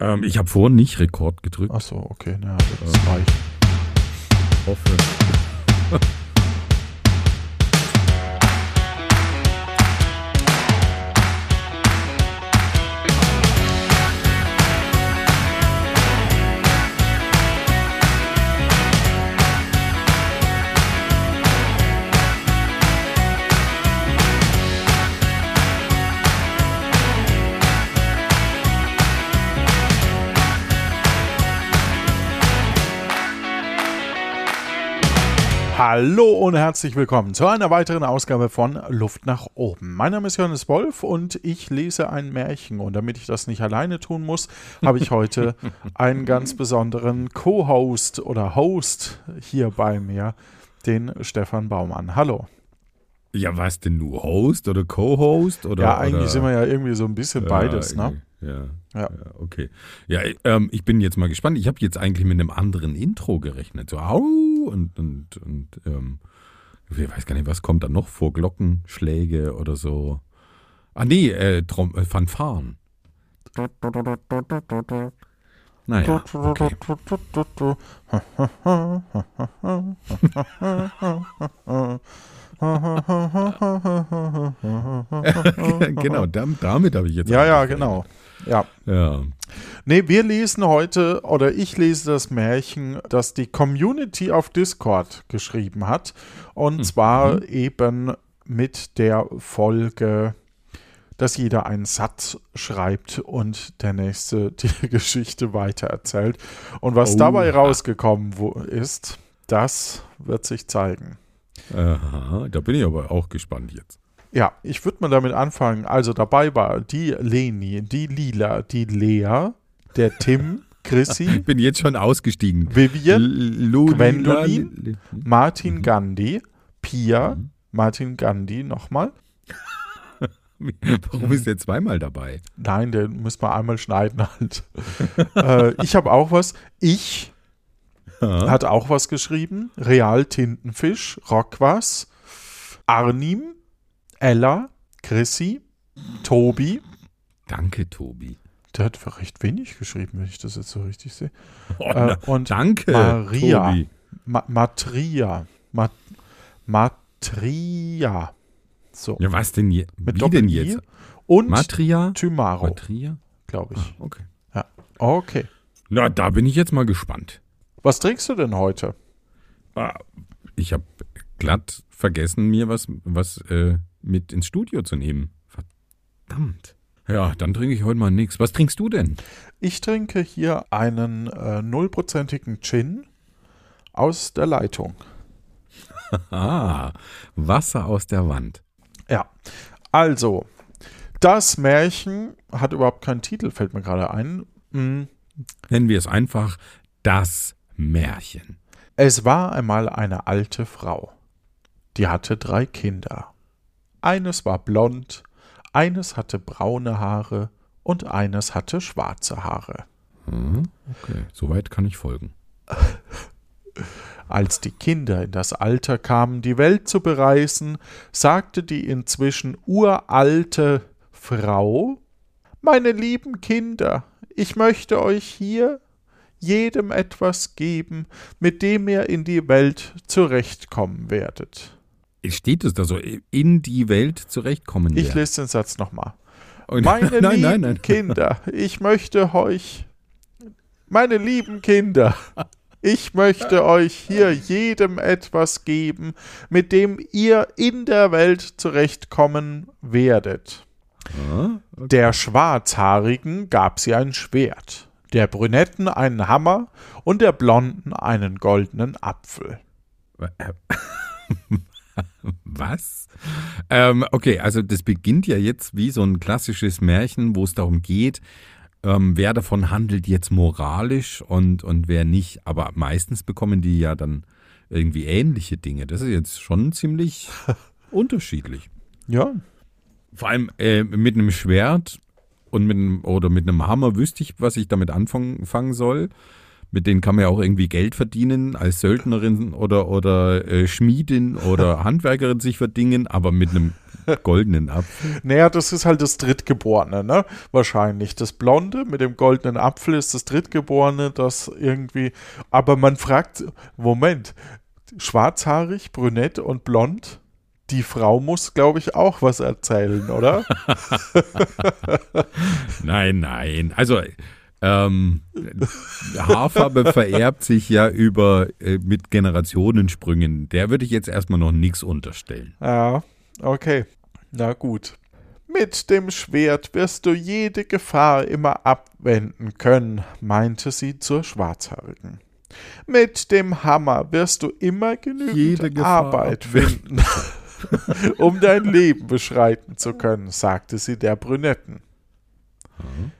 Ähm, ich habe vorhin nicht Rekord gedrückt. Ach so, okay, na, das reicht. hoffe. Hallo und herzlich willkommen zu einer weiteren Ausgabe von Luft nach oben. Mein Name ist Johannes Wolf und ich lese ein Märchen. Und damit ich das nicht alleine tun muss, habe ich heute einen ganz besonderen Co-Host oder Host hier bei mir, den Stefan Baumann. Hallo. Ja, was denn du? Host oder Co-Host? Oder, ja, eigentlich oder? sind wir ja irgendwie so ein bisschen beides, ja, ne? Ja, Ja. ja. okay. Ja, ähm, ich bin jetzt mal gespannt. Ich habe jetzt eigentlich mit einem anderen Intro gerechnet. So, au, und, und, und ähm, ich weiß gar nicht, was kommt da noch vor? Glockenschläge oder so. Ah, nee, äh, Trom äh, Fanfaren. Naja, okay. genau, dam- damit habe ich jetzt. Ja, ja, genau. Ja. Ja. Nee, wir lesen heute, oder ich lese das Märchen, das die Community auf Discord geschrieben hat. Und zwar eben mit der Folge, dass jeder einen Satz schreibt und der nächste die Geschichte weitererzählt. Und was Oh. dabei rausgekommen ist, das wird sich zeigen. Aha, da bin ich aber auch gespannt jetzt. Ja, ich würde mal damit anfangen. Also dabei war die Leni, die Lila, die Lea, der Tim, Chrissy, Bin jetzt schon ausgestiegen. Vivian, L- Gwendolin, Martin Gandhi, Pia, Martin Gandhi nochmal. Warum ist der zweimal dabei? Nein, den müssen wir einmal schneiden halt. äh, ich habe auch was. Ich Ja. hat auch was geschrieben. Real Tintenfisch, Rockwas, Arnim, Ella, Chrissy, Tobi. Danke, Tobi. Der hat recht wenig geschrieben, wenn ich das jetzt so richtig sehe. Oh, Äh, und danke, Maria. Tobi. Ma Matria. Ma Matria. So. Ja, was denn je? Mit Wie denn jetzt? Und Matria? Thymaro, Matria? glaube Ah, ich. okay. Okay. Na, da bin ich jetzt mal gespannt. Was trinkst du denn heute? Ah, Ich habe glatt vergessen, mir was, was äh, mit ins Studio zu nehmen. Verdammt. Ja, dann trinke ich heute mal nichts. Was trinkst du denn? Ich trinke hier einen äh, nullprozentigen Gin aus der Leitung. Ah, Wasser aus der Wand. Ja. Also, das Märchen hat überhaupt keinen Titel, fällt mir gerade ein. Mm, Nennen wir es einfach das Märchen. Es war einmal eine alte Frau. Die hatte drei Kinder. Eines war blond, eines hatte braune Haare und eines hatte schwarze Haare. Hm, Okay, soweit kann ich folgen. Als die Kinder in das Alter kamen, die Welt zu bereisen, sagte die inzwischen uralte Frau Meine lieben Kinder, ich möchte euch hier jedem etwas geben, mit dem ihr in die Welt zurechtkommen werdet. Steht es da so, in die Welt zurechtkommen? Ich lese den Satz nochmal. Meine nein, lieben nein, nein. Kinder, ich möchte euch, meine lieben Kinder, ich möchte euch hier jedem etwas geben, mit dem ihr in der Welt zurechtkommen werdet. Ah, Der Schwarzhaarigen gab sie ein Schwert, der Brünetten einen Hammer und der Blonden einen goldenen Apfel. Was? Ähm, okay, also das beginnt ja jetzt wie so ein klassisches Märchen, wo es darum geht, ähm, wer davon handelt jetzt moralisch und, und wer nicht. Aber meistens bekommen die ja dann irgendwie ähnliche Dinge. Das ist jetzt schon ziemlich unterschiedlich. Ja, Vor allem äh, mit einem Schwert und mit einem, oder mit einem Hammer wüsste ich, was ich damit anfangen fangen soll. Mit denen kann man ja auch irgendwie Geld verdienen, als Söldnerin oder, oder äh, Schmiedin oder Handwerkerin sich verdingen, aber mit einem goldenen Apfel? Naja, das ist halt das Drittgeborene, ne? Wahrscheinlich. Das Blonde mit dem goldenen Apfel ist das Drittgeborene, das irgendwie. Aber man fragt, Moment, schwarzhaarig, brünett und blond? Die Frau muss, glaube ich, auch was erzählen, oder? nein, nein. Also, ähm, Haarfarbe vererbt sich ja über äh, mit Generationensprüngen. Der würde ich jetzt erstmal noch nichts unterstellen. Ja, okay. Na gut. Mit dem Schwert wirst du jede Gefahr immer abwenden können, meinte sie zur Schwarzhaarigen. Mit dem Hammer wirst du immer genügend Arbeit finden, um dein Leben beschreiten zu können, sagte sie der Brünetten. Mhm.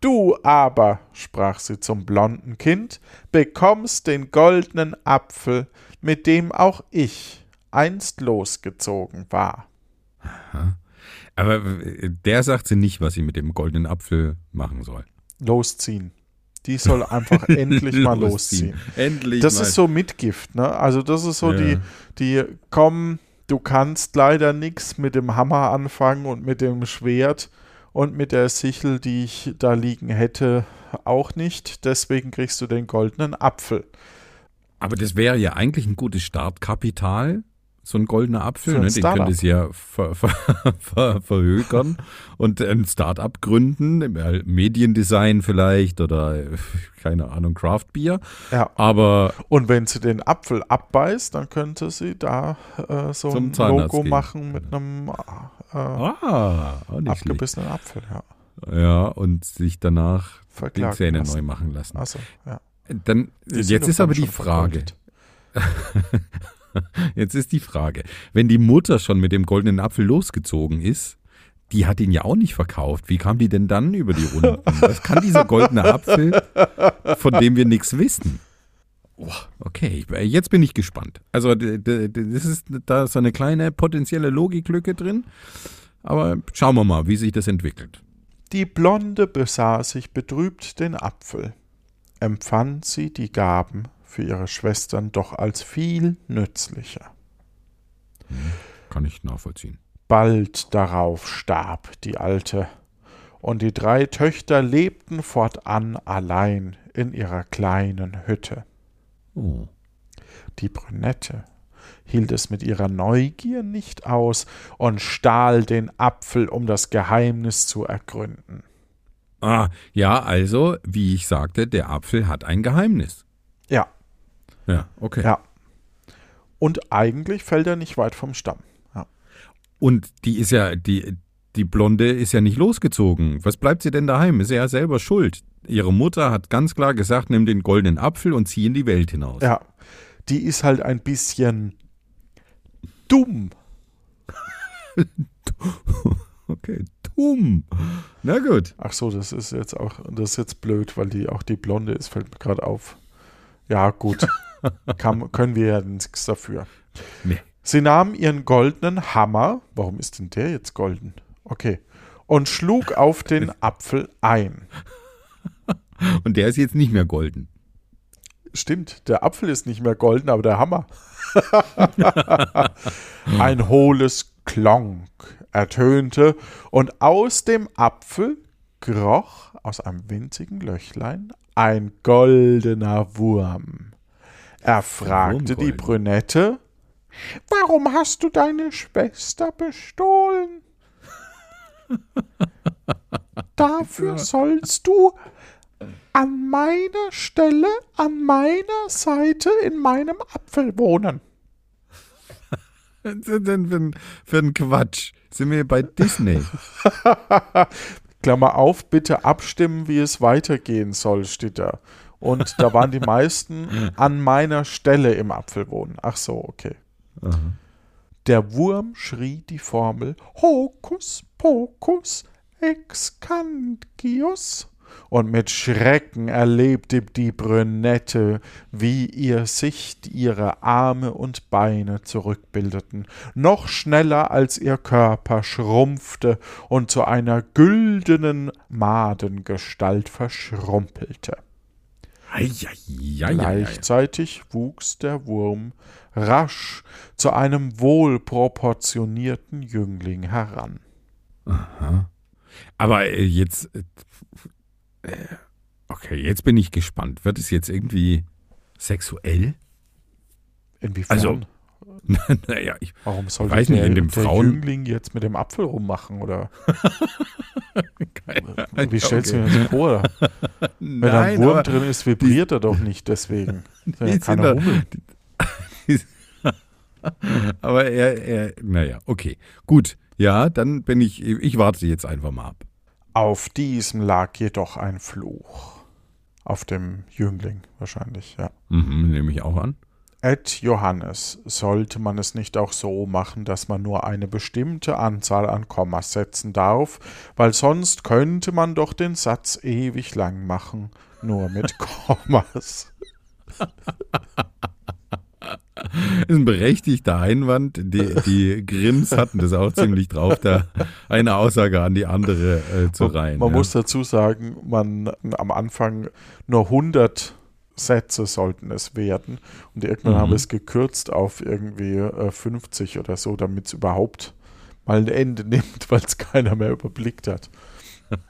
Du aber, sprach sie zum blonden Kind, bekommst den goldenen Apfel, mit dem auch ich einst losgezogen war. Aha. Aber der sagt sie nicht, was sie mit dem goldenen Apfel machen soll. Losziehen. Die soll einfach endlich mal losziehen. Endlich. Das mal. ist so Mitgift, ne? Also das ist so ja. die, die, komm, du kannst leider nichts mit dem Hammer anfangen und mit dem Schwert und mit der Sichel, die ich da liegen hätte, auch nicht. Deswegen kriegst du den goldenen Apfel. Aber das wäre ja eigentlich ein gutes Startkapital, so ein goldener Apfel. Ne? Den könnte es ja ver, ver, ver, verhökern und ein Start-up gründen, Mediendesign vielleicht oder keine Ahnung, Craftbier. Ja. Aber und wenn sie den Apfel abbeißt, dann könnte sie da äh, so ein Logo gehen. machen mit einem äh, ah, abgebissenen Apfel. Ja. Ja, und sich danach die Zähne lassen. neu machen lassen. Achso, ja. Dann, jetzt ist aber die Frage. Jetzt ist die Frage, wenn die Mutter schon mit dem goldenen Apfel losgezogen ist, die hat ihn ja auch nicht verkauft. Wie kam die denn dann über die Runden? Was kann dieser goldene Apfel, von dem wir nichts wissen? Okay, jetzt bin ich gespannt. Also, das ist da ist eine kleine potenzielle Logiklücke drin. Aber schauen wir mal, wie sich das entwickelt. Die Blonde besah sich betrübt den Apfel, empfand sie die Gaben für ihre Schwestern doch als viel nützlicher. Kann ich nachvollziehen. Bald darauf starb die Alte, und die drei Töchter lebten fortan allein in ihrer kleinen Hütte. Oh. Die Brünette hielt es mit ihrer Neugier nicht aus und stahl den Apfel, um das Geheimnis zu ergründen. Ah, ja, also, wie ich sagte, der Apfel hat ein Geheimnis. Ja. Ja, okay. Ja. Und eigentlich fällt er nicht weit vom Stamm. Ja. Und die ist ja, die, die Blonde ist ja nicht losgezogen. Was bleibt sie denn daheim? Ist ja selber schuld. Ihre Mutter hat ganz klar gesagt, nimm den goldenen Apfel und zieh in die Welt hinaus. Ja. Die ist halt ein bisschen dumm. okay, dumm. Na gut. Ach so, das ist jetzt auch, das ist jetzt blöd, weil die auch die Blonde ist, fällt mir gerade auf. Ja, gut. Kann, können wir ja nichts dafür. Nee. Sie nahm ihren goldenen Hammer. Warum ist denn der jetzt golden? Okay. Und schlug auf den Apfel ein. Und der ist jetzt nicht mehr golden. Stimmt, der Apfel ist nicht mehr golden, aber der Hammer. Ein hohles Klonk ertönte und aus dem Apfel kroch aus einem winzigen Löchlein ein goldener Wurm. Er fragte die Brünette, Warum hast du deine Schwester bestohlen? Dafür sollst du an meiner Stelle, an meiner Seite in meinem Apfel wohnen. Was ist denn für ein, für ein Quatsch? Sind wir bei Disney? Klammer auf, bitte abstimmen, wie es weitergehen soll, steht da. Und da waren die meisten an meiner Stelle im Apfel wohnen. Ach so, okay. Aha. Der Wurm schrie die Formel Hokus Pokus Excangius und mit Schrecken erlebte die Brünette, wie ihr sich ihre Arme und Beine zurückbildeten, noch schneller als ihr Körper schrumpfte und zu einer güldenen Madengestalt verschrumpelte. Ei, ei, ei, ei, ei. Gleichzeitig wuchs der Wurm rasch zu einem wohlproportionierten Jüngling heran. Aha. Aber äh, jetzt. Äh, okay, jetzt bin ich gespannt. Wird es jetzt irgendwie sexuell? Inwiefern? Also, naja, ich Warum sollte weiß nicht, der, in dem der Frauen- Jüngling jetzt mit dem Apfel rummachen? Oder keine wie stellst du okay. dir das vor? Wenn da ein Wurm drin ist, vibriert er doch nicht deswegen. Die keine da-. Aber er, er, naja, okay. Gut. Ja, dann bin ich, ich warte jetzt einfach mal ab. Auf diesem lag jedoch ein Fluch. Auf dem Jüngling wahrscheinlich, ja. Mhm, nehme ich auch an. Ed Johannes, sollte man es nicht auch so machen, dass man nur eine bestimmte Anzahl an Kommas setzen darf, weil sonst könnte man doch den Satz ewig lang machen, nur mit Kommas. ist ein berechtigter Einwand. Die, die Grimms hatten das auch ziemlich drauf, da eine Aussage an die andere äh, zu reihen. Man ja. muss dazu sagen, man am Anfang nur 100 Sätze sollten es werden und irgendwann Mhm. haben wir es gekürzt auf irgendwie äh, 50 oder so, damit es überhaupt mal ein Ende nimmt, weil es keiner mehr überblickt hat.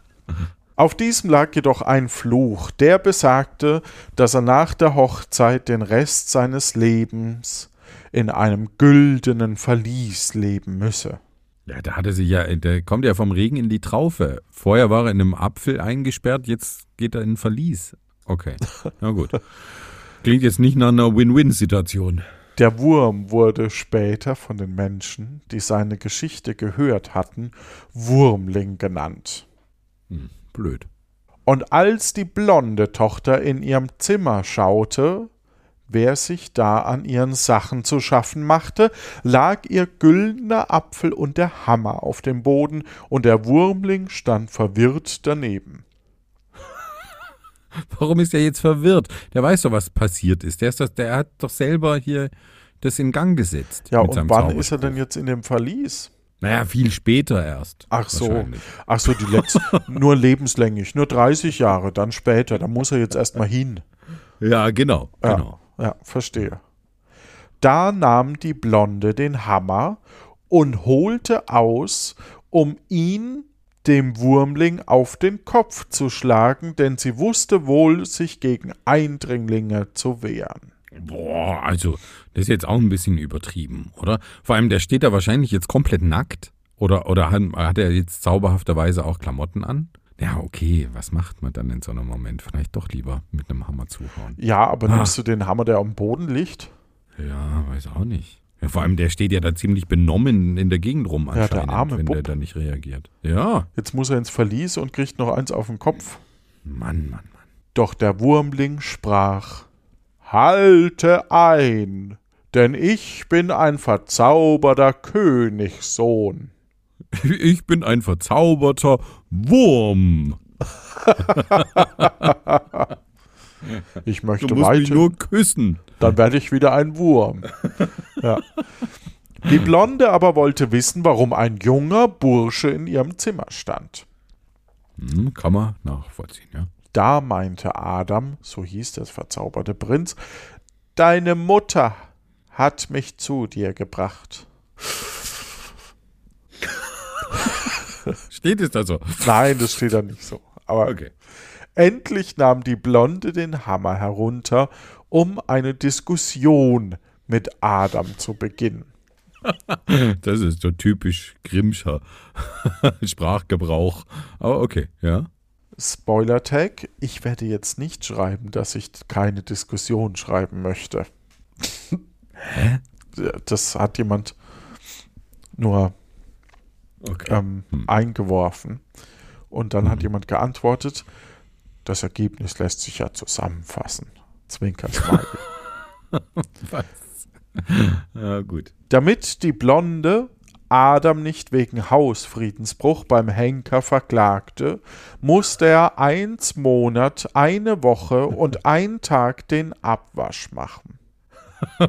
Auf diesem lag jedoch ein Fluch, der besagte, dass er nach der Hochzeit den Rest seines Lebens in einem güldenen Verlies leben müsse. Ja, da hatte sich ja, der kommt ja vom Regen in die Traufe. Vorher war er in einem Apfel eingesperrt, jetzt geht er in ein Verlies. Okay, na gut. Klingt jetzt nicht nach einer Win-Win-Situation. Der Wurm wurde später von den Menschen, die seine Geschichte gehört hatten, Wurmling genannt. Hm, blöd. Und als die blonde Tochter in ihrem Zimmer schaute, wer sich da an ihren Sachen zu schaffen machte, lag ihr güldener Apfel und der Hammer auf dem Boden, und der Wurmling stand verwirrt daneben. Warum ist er jetzt verwirrt? Der weiß doch, was passiert ist. Der, ist das, der hat doch selber hier das in Gang gesetzt. Ja, und wann ist er denn jetzt in dem Verlies? Naja, viel später erst. Ach so. Ach so, die letzte, nur lebenslänglich, nur 30 Jahre, dann später, da muss er jetzt erstmal hin. Ja, genau. Ja, genau. ja, verstehe. Da nahm die Blonde den Hammer und holte aus, um ihn dem Wurmling auf den Kopf zu schlagen, denn sie wusste wohl, sich gegen Eindringlinge zu wehren. Boah, also, das ist jetzt auch ein bisschen übertrieben, oder? Vor allem, der steht da wahrscheinlich jetzt komplett nackt. Oder, oder hat, hat er jetzt zauberhafterweise auch Klamotten an? Ja, okay, was macht man dann in so einem Moment? Vielleicht doch lieber mit einem Hammer zuhauen. Ja, aber Ah. nimmst du den Hammer, der am Boden liegt? Ja, weiß auch nicht. Ja, vor allem, der steht ja da ziemlich benommen in der Gegend rum der anscheinend, arme wenn der Bub. da nicht reagiert. Ja, Jetzt muss er ins Verlies und kriegt noch eins auf den Kopf. Mann, Mann, Mann. Doch der Wurmling sprach: Halte ein, denn ich bin ein verzauberter Königssohn. Ich bin ein verzauberter Wurm. Ich Du möchte musst mich weiter, nur küssen. dann werde ich wieder ein Wurm. ja. Die Blonde aber wollte wissen, warum ein junger Bursche in ihrem Zimmer stand. Hm, kann man nachvollziehen, ja. Da meinte Adam, so hieß der verzauberte Prinz, Deine Mutter hat mich zu dir gebracht. Steht es da so? Nein, das steht da nicht so. Aber Okay. Endlich nahm die Blonde den Hammer herunter, um eine Diskussion mit Adam zu beginnen. Das ist so typisch Grimmscher Sprachgebrauch. Aber okay, ja. Spoiler-Tag, ich werde jetzt nicht schreiben, dass ich keine Diskussion schreiben möchte. Hä? Das hat jemand nur Okay. ähm, eingeworfen. Und dann hat jemand geantwortet, das Ergebnis lässt sich ja zusammenfassen. Zwinker-Smiley. Was? Ja, gut. Damit die Blonde Adam nicht wegen Hausfriedensbruch beim Henker verklagte, musste er eins Monat, eine Woche und ein Tag den Abwasch machen.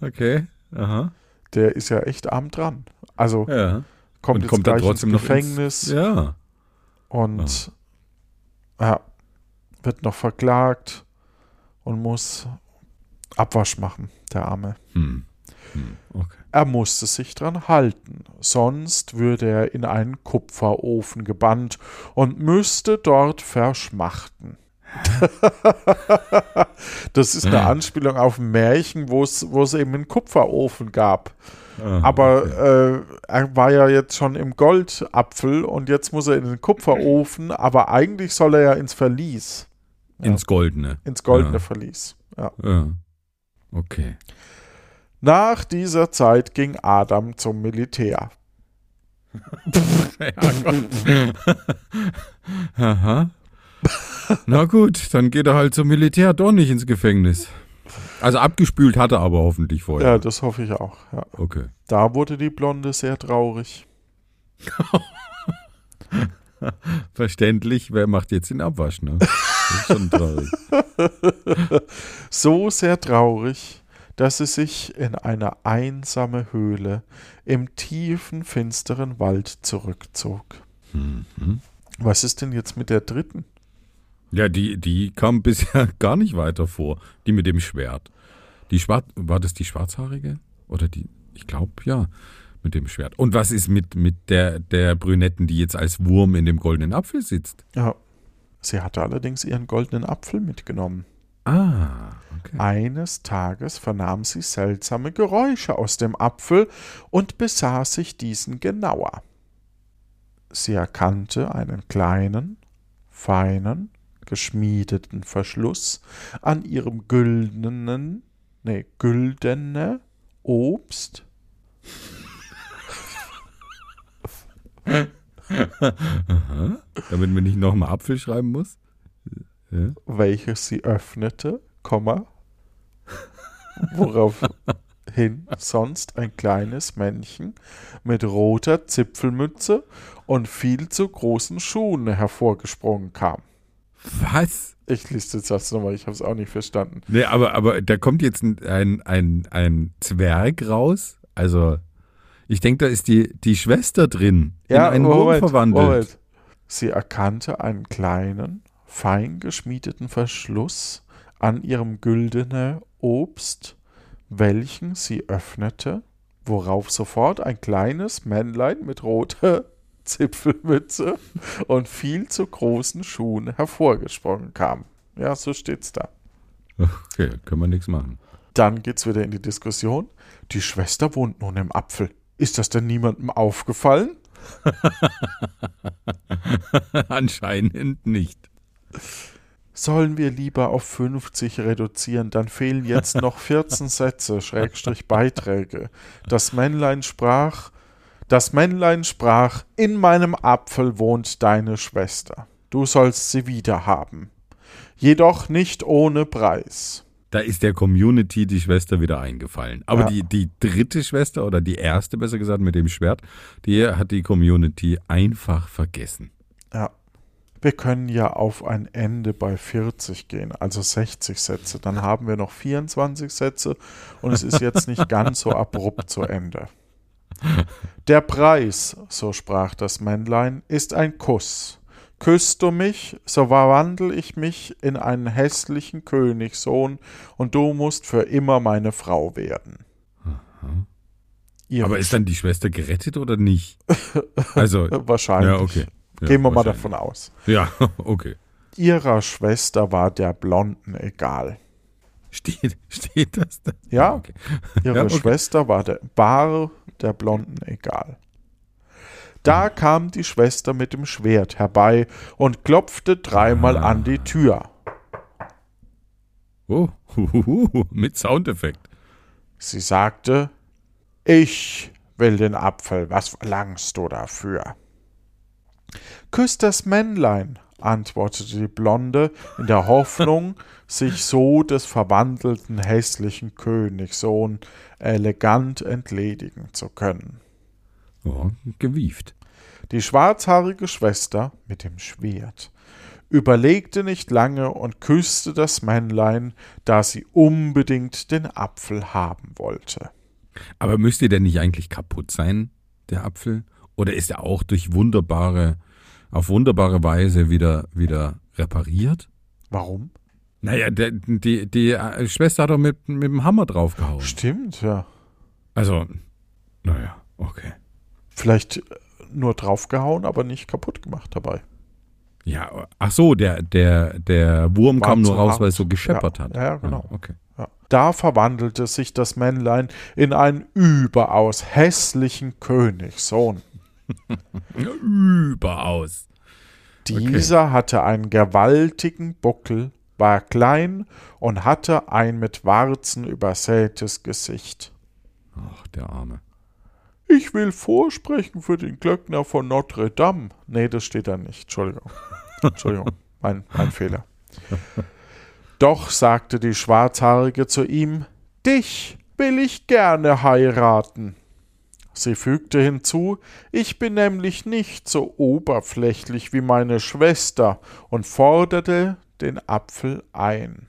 Okay. Aha. Der ist ja echt arm dran. Also Ja. kommt Und jetzt kommt gleich trotzdem ins noch Gefängnis Ins, ja. Und ja, wird noch verklagt und muss Abwasch machen, der Arme. Hm. Hm. Okay. Er musste sich dran halten, sonst würde er in einen Kupferofen gebannt und müsste dort verschmachten. das ist eine Anspielung auf ein Märchen, wo es, wo es eben einen Kupferofen gab. Aha, Aber okay. äh, er war ja jetzt schon im Goldapfel und jetzt muss er in den Kupferofen, aber eigentlich soll er ja ins Verlies, ins Goldene. ins goldene Ja. Verlies. Ja. Ja. Okay. Nach dieser Zeit ging Adam zum Militär. Ja, Gott. Aha. Na gut, dann geht er halt zum Militär doch nicht ins Gefängnis. Also abgespült hat er aber hoffentlich vorher. Ja, das hoffe ich auch. Ja. Okay. Da wurde die Blonde sehr traurig. Verständlich, wer macht jetzt den Abwasch, ne? Schon traurig. So sehr traurig, dass sie sich in eine einsame Höhle im tiefen, finsteren Wald zurückzog. Mhm. Was ist denn jetzt mit der dritten? Ja, die, die kam bisher gar nicht weiter vor. Die mit dem Schwert. Die Schwarz, war das die Schwarzhaarige? Oder die, ich glaube, ja, mit dem Schwert. Und was ist mit, mit der, der Brünetten, die jetzt als Wurm in dem goldenen Apfel sitzt? Ja. Sie hatte allerdings ihren goldenen Apfel mitgenommen. Ah, okay. Eines Tages vernahm sie seltsame Geräusche aus dem Apfel und besah sich diesen genauer. Sie erkannte einen kleinen, feinen, geschmiedeten Verschluss an ihrem güldenen, nee, güldene Obst. Damit man nicht nochmal Apfel schreiben muss? Ja. welches sie öffnete, Komma, woraufhin sonst ein kleines Männchen mit roter Zipfelmütze und viel zu großen Schuhen hervorgesprungen kam. Was? Ich lese Satz nochmal, ich habe es auch nicht verstanden. Nee, aber, aber da kommt jetzt ein, ein, ein, Zwerg raus. Also, ich denke, da ist die, die Schwester drin. in einen Wurm verwandelt. Sie erkannte einen kleinen, fein geschmiedeten Verschluss an ihrem güldene Obst, welchen sie öffnete, worauf sofort ein kleines Männlein mit roter Zipfelmütze und viel zu großen Schuhen hervorgesprungen kam. Ja, so steht's da. Okay, können wir nichts machen. Dann geht's wieder in die Diskussion. Die Schwester wohnt nun im Apfel. Ist das denn niemandem aufgefallen? Anscheinend nicht. Sollen wir lieber auf 50 reduzieren, dann fehlen jetzt noch 14 Sätze, Schrägstrich Beiträge. Das Männlein sprach, das Männlein sprach, in meinem Apfel wohnt deine Schwester. Du sollst sie wieder haben. Jedoch nicht ohne Preis. Da ist der Community die Schwester wieder eingefallen. Aber Ja. die, die dritte Schwester oder die erste, besser gesagt, mit dem Schwert, die hat die Community einfach vergessen. Ja. Wir können ja auf ein Ende bei 40 gehen, also 60 Sätze. Dann haben wir noch 24 Sätze und es ist jetzt nicht ganz so abrupt zu Ende. Der Preis, so sprach das Männlein, ist ein Kuss. Küsst du mich, so verwandel ich mich in einen hässlichen Königssohn und du musst für immer meine Frau werden. Ihre Aber ist dann die Schwester gerettet oder nicht? Also, Sch- wahrscheinlich. ja, okay. Ja, Gehen wir mal davon aus. Ja, okay. Ihrer Schwester war der Blonden egal. Steht, steht das da? Ja, Okay. ihre Ja, okay. Schwester war der Bar der Blonden egal. Da kam die Schwester mit dem Schwert herbei und klopfte dreimal Ah. an die Tür. Oh, huhuhu, mit Soundeffekt. Sie sagte, ich will den Apfel, was verlangst du dafür? Küss das Männlein, antwortete die Blonde, in der Hoffnung, sich so des verwandelten hässlichen Königssohn elegant entledigen zu können. Oh, gewieft. Die schwarzhaarige Schwester mit dem Schwert überlegte nicht lange und küsste das Männlein, da sie unbedingt den Apfel haben wollte. Aber müsste der nicht eigentlich kaputt sein, der Apfel? Oder ist er auch durch wunderbare, auf wunderbare Weise wieder, wieder repariert? Warum? Naja, der, die, die äh, Schwester hat doch mit, mit dem Hammer draufgehauen. Stimmt, ja. Also, naja, okay. Vielleicht äh, nur draufgehauen, aber nicht kaputt gemacht dabei. Ja, ach so, der, der, der Wurm War kam nur raus, hart. weil es so gescheppert Ja, hat. ja, genau. Ah, okay. Ja. Da verwandelte sich das Männlein in einen überaus hässlichen Königssohn. Überaus. Dieser hatte einen gewaltigen Buckel, war klein und hatte ein mit Warzen übersätes Gesicht. Ach, der Arme. Ich will vorsprechen für den Glöckner von Notre Dame. Nee, das steht da nicht. Entschuldigung. Entschuldigung, mein, mein Fehler. Doch, sagte die Schwarzhaarige zu ihm, dich will ich gerne heiraten. Sie fügte hinzu, ich bin nämlich nicht so oberflächlich wie meine Schwester und forderte den Apfel ein.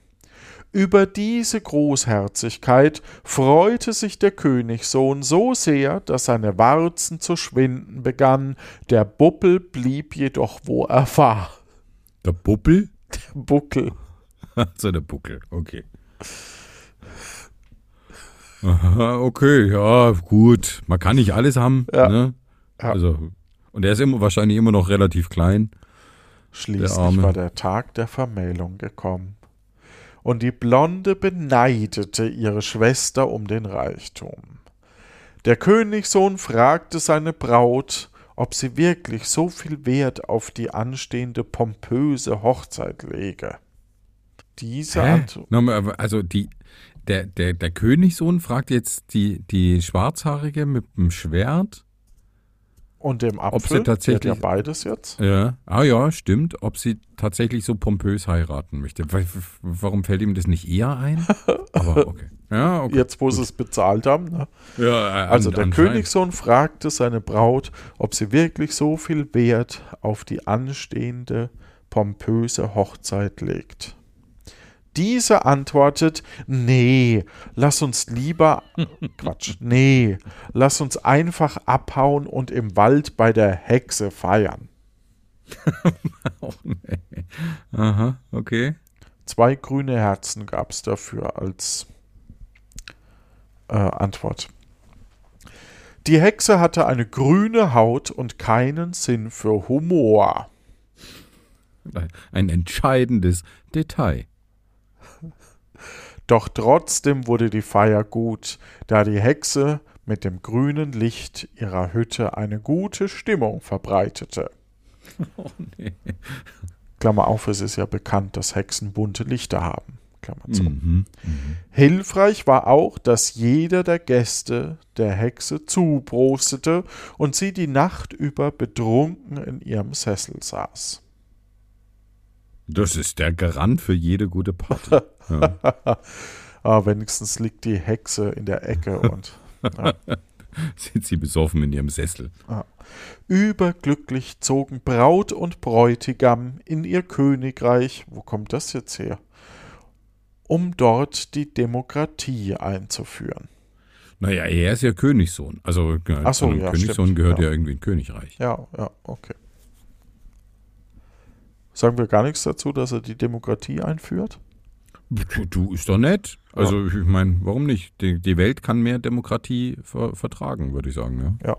Über diese Großherzigkeit freute sich der Königssohn so sehr, dass seine Warzen zu schwinden begannen, der Buppel blieb jedoch, wo er war. Der Buppel? Buckel. Also der Buckel, okay. Aha, okay, ja, gut. Man kann nicht alles haben. Ja. Ne? Ja. Also, und er ist immer, wahrscheinlich immer noch relativ klein. Schließlich Arme. war der Tag der Vermählung gekommen. Und die Blonde beneidete ihre Schwester um den Reichtum. Der Königssohn fragte seine Braut, ob sie wirklich so viel Wert auf die anstehende pompöse Hochzeit lege. Diese Hä? Ant Nochmal, aber Also die, der, der, der Königssohn fragt jetzt die, die Schwarzhaarige mit dem Schwert. und dem Ob sie Apfel, tatsächlich- die hat ja beides jetzt. Ja. Ah ja, stimmt. Ob sie tatsächlich so pompös heiraten möchte. Wa- Warum fällt ihm das nicht eher ein? Aber okay. Ja, okay. Jetzt, wo sie es bezahlt haben. Ne? Ja, äh, Also an- der. Königssohn fragte seine Braut, ob sie wirklich so viel Wert auf die anstehende pompöse Hochzeit legt. Diese antwortet, nee, lass uns lieber, Quatsch, nee, lass uns einfach abhauen und im Wald bei der Hexe feiern. Oh, nee. Aha, okay. Zwei grüne Herzen gab es dafür als äh, Antwort. Die Hexe hatte eine grüne Haut und keinen Sinn für Humor. Ein entscheidendes Detail. Doch trotzdem wurde die Feier gut, da die Hexe mit dem grünen Licht ihrer Hütte eine gute Stimmung verbreitete. Oh nee. Klammer auf, es ist ja bekannt, dass Hexen bunte Lichter haben. Klammer zu. Mhm. Hilfreich war auch, dass jeder der Gäste der Hexe zuprostete und sie die Nacht über betrunken in ihrem Sessel saß. Das ist der Garant für jede gute Party. Ja. Aber wenigstens liegt die Hexe in der Ecke und Sind sie besoffen in ihrem Sessel. überglücklich zogen Braut und Bräutigam in ihr Königreich, wo kommt das jetzt her? Um dort die Demokratie einzuführen. Naja, er ist ja Königssohn. Also ja, Ach so, ja, Königssohn stimmt, gehört ja. ja. irgendwie ein Königreich. Ja, ja, okay. Sagen wir gar nichts dazu, dass er die Demokratie einführt? Du, ist doch nett. Also ich meine, warum nicht? Die, die Welt kann mehr Demokratie ver vertragen, würde ich sagen. Ja. Ja.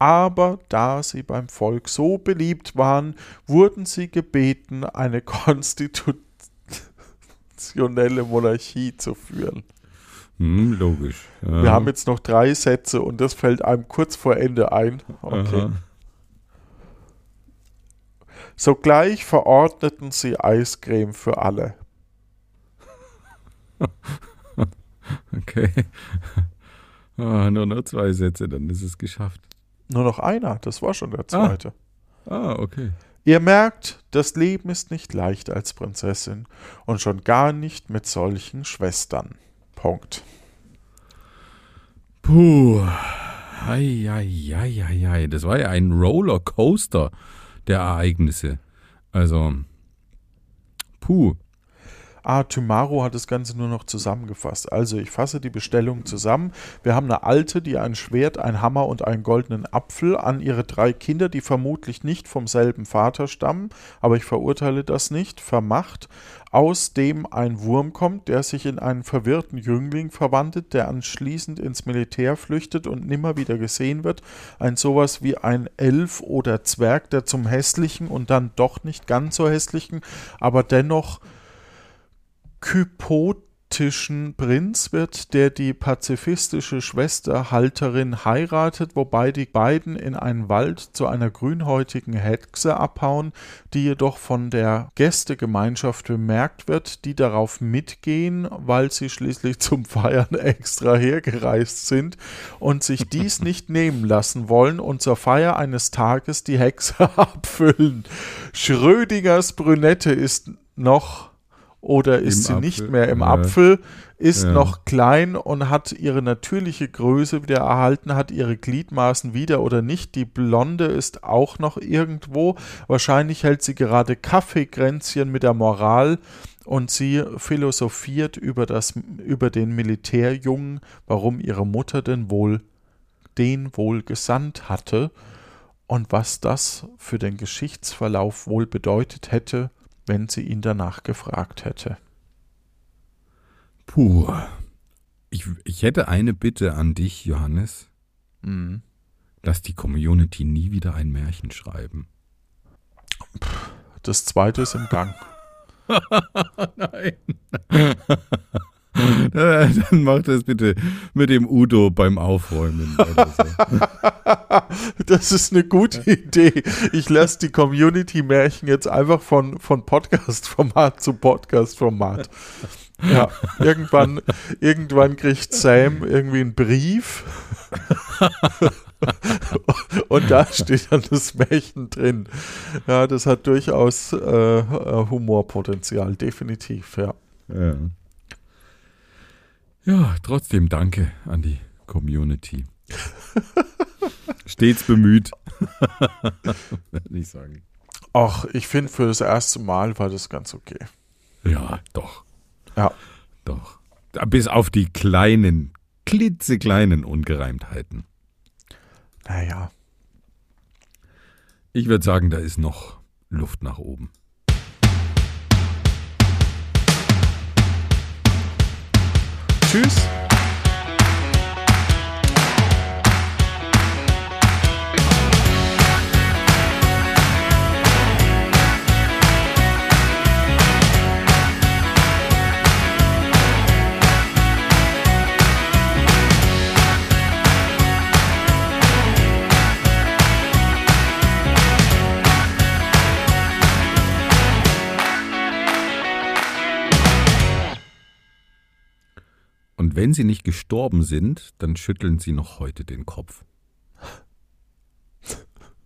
Aber da sie beim Volk so beliebt waren, wurden sie gebeten, eine konstitutionelle Monarchie zu führen. Hm, logisch. Ja. Wir haben jetzt noch drei Sätze und das fällt einem kurz vor Ende ein. Okay. Aha. Sogleich verordneten sie Eiscreme für alle. Okay. Ah, nur noch zwei Sätze, dann ist es geschafft. Nur noch einer, das war schon der zweite. Ah, okay. Ihr merkt, das Leben ist nicht leicht als Prinzessin und schon gar nicht mit solchen Schwestern. Punkt. Puh. Eieieiei. Das war ja ein Rollercoaster der Ereignisse. Also, puh. Ah, Tymaru hat das Ganze nur noch zusammengefasst. Also ich fasse die Bestellung zusammen. Wir haben eine Alte, die ein Schwert, ein Hammer und einen goldenen Apfel an ihre drei Kinder, die vermutlich nicht vom selben Vater stammen, aber ich verurteile das nicht, vermacht aus dem ein Wurm kommt, der sich in einen verwirrten Jüngling verwandelt, der anschließend ins Militär flüchtet und nimmer wieder gesehen wird. Ein sowas wie ein Elf oder Zwerg, der zum hässlichen und dann doch nicht ganz so hässlichen, aber dennoch Kypot tischen Prinz wird, der die pazifistische Schwesterhalterin heiratet, wobei die beiden in einen Wald zu einer grünhäutigen Hexe abhauen, die jedoch von der Gästegemeinschaft bemerkt wird, die darauf mitgehen, weil sie schließlich zum Feiern extra hergereist sind und sich dies nicht nehmen lassen wollen und zur Feier eines Tages die Hexe abfüllen. Schrödingers Brünette ist noch oder ist Im sie Apfel. nicht mehr im ja. Apfel, ist ja. noch klein und hat ihre natürliche Größe wieder erhalten, hat ihre Gliedmaßen wieder oder nicht. Die Blonde ist auch noch irgendwo. Wahrscheinlich hält sie gerade Kaffeekränzchen mit der Moral und sie philosophiert über, das, über den Militärjungen, warum ihre Mutter denn wohl den wohl gesandt hatte und was das für den Geschichtsverlauf wohl bedeutet hätte, wenn sie ihn danach gefragt hätte. Puh. Ich, ich hätte eine Bitte an dich, Johannes. Mhm. Lass die Community nie wieder ein Märchen schreiben. Das zweite ist im Gang. Nein. Dann mach das bitte mit dem Udo beim Aufräumen. So. Das ist eine gute Idee. Ich lasse die Community-Märchen jetzt einfach von, von Podcast-Format zu Podcast-Format. Ja, irgendwann, irgendwann kriegt Sam irgendwie einen Brief. und da steht dann das Märchen drin. Ja, das hat durchaus äh, Humorpotenzial, definitiv, ja. ja. Ja, trotzdem danke an die Community. Stets bemüht. Würde ich sagen. Ach, ich finde, für das erste Mal war das ganz okay. Ja, doch. Ja. Doch. Bis auf die kleinen, klitzekleinen Ungereimtheiten. Naja. Ich würde sagen, da ist noch Luft nach oben. Tschüss. Wenn sie nicht gestorben sind, dann schütteln sie noch heute den Kopf.